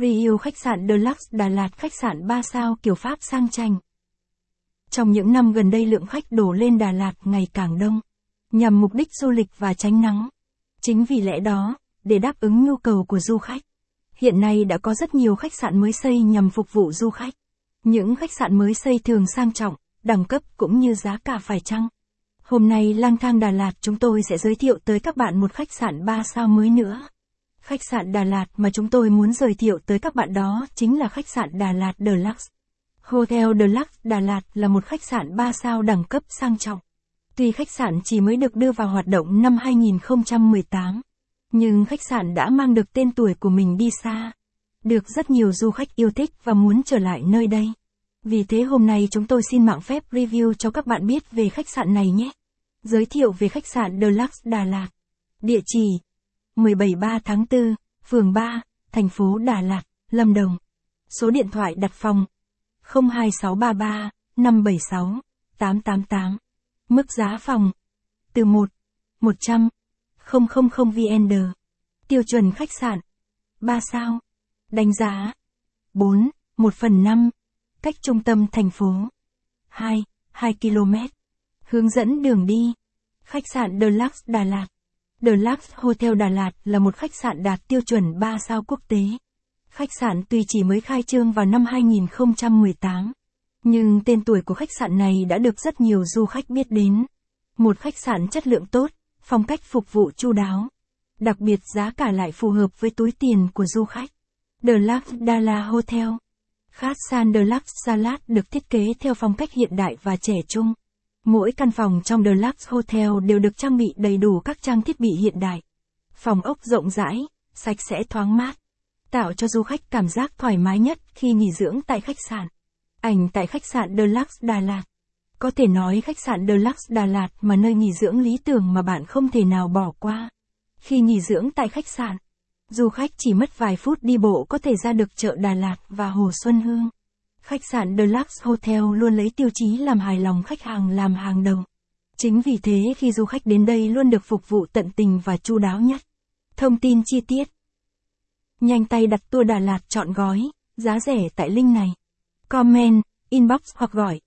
Review khách sạn Deluxe Đà Lạt khách sạn 3 sao kiểu Pháp sang chảnh. Trong những năm gần đây lượng khách đổ lên Đà Lạt ngày càng đông, nhằm mục đích du lịch và tránh nắng. Chính vì lẽ đó, để đáp ứng nhu cầu của du khách, hiện nay đã có rất nhiều khách sạn mới xây nhằm phục vụ du khách. Những khách sạn mới xây thường sang trọng, đẳng cấp cũng như giá cả phải chăng. Hôm nay lang thang Đà Lạt chúng tôi sẽ giới thiệu tới các bạn một khách sạn 3 sao mới nữa. Khách sạn Đà Lạt mà chúng tôi muốn giới thiệu tới các bạn đó chính là khách sạn Đà Lạt Deluxe. Hotel Deluxe Đà Lạt là một khách sạn 3 sao đẳng cấp sang trọng. Tuy khách sạn chỉ mới được đưa vào hoạt động năm 2018, nhưng khách sạn đã mang được tên tuổi của mình đi xa. Được rất nhiều du khách yêu thích và muốn trở lại nơi đây. Vì thế hôm nay chúng tôi xin mạng phép review cho các bạn biết về khách sạn này nhé. Giới thiệu về khách sạn Deluxe Đà Lạt. Địa chỉ 173 tháng 4, phường 3, thành phố Đà Lạt, Lâm Đồng. Số điện thoại đặt phòng 02633 576 888. Mức giá phòng từ 1 100 000 VND. Tiêu chuẩn khách sạn 3 sao. Đánh giá 4, 1 phần 5. Cách trung tâm thành phố 2, 2 km. Hướng dẫn đường đi. Khách sạn Deluxe Đà Lạt. Deluxe Hotel Đà Lạt là một khách sạn đạt tiêu chuẩn 3 sao quốc tế. Khách sạn tuy chỉ mới khai trương vào năm 2018, nhưng tên tuổi của khách sạn này đã được rất nhiều du khách biết đến. Một khách sạn chất lượng tốt, phong cách phục vụ chu đáo. Đặc biệt giá cả lại phù hợp với túi tiền của du khách. Deluxe Dala Hotel Khách sạn Deluxe Salad được thiết kế theo phong cách hiện đại và trẻ trung. Mỗi căn phòng trong Deluxe Hotel đều được trang bị đầy đủ các trang thiết bị hiện đại. Phòng ốc rộng rãi, sạch sẽ thoáng mát, tạo cho du khách cảm giác thoải mái nhất khi nghỉ dưỡng tại khách sạn. Ảnh tại khách sạn Deluxe Đà Lạt. Có thể nói khách sạn Deluxe Đà Lạt mà nơi nghỉ dưỡng lý tưởng mà bạn không thể nào bỏ qua. Khi nghỉ dưỡng tại khách sạn, du khách chỉ mất vài phút đi bộ có thể ra được chợ Đà Lạt và Hồ Xuân Hương. Khách sạn Deluxe Hotel luôn lấy tiêu chí làm hài lòng khách hàng làm hàng đầu. Chính vì thế khi du khách đến đây luôn được phục vụ tận tình và chu đáo nhất. Thông tin chi tiết Nhanh tay đặt tour Đà Lạt chọn gói, giá rẻ tại link này. Comment, inbox hoặc gọi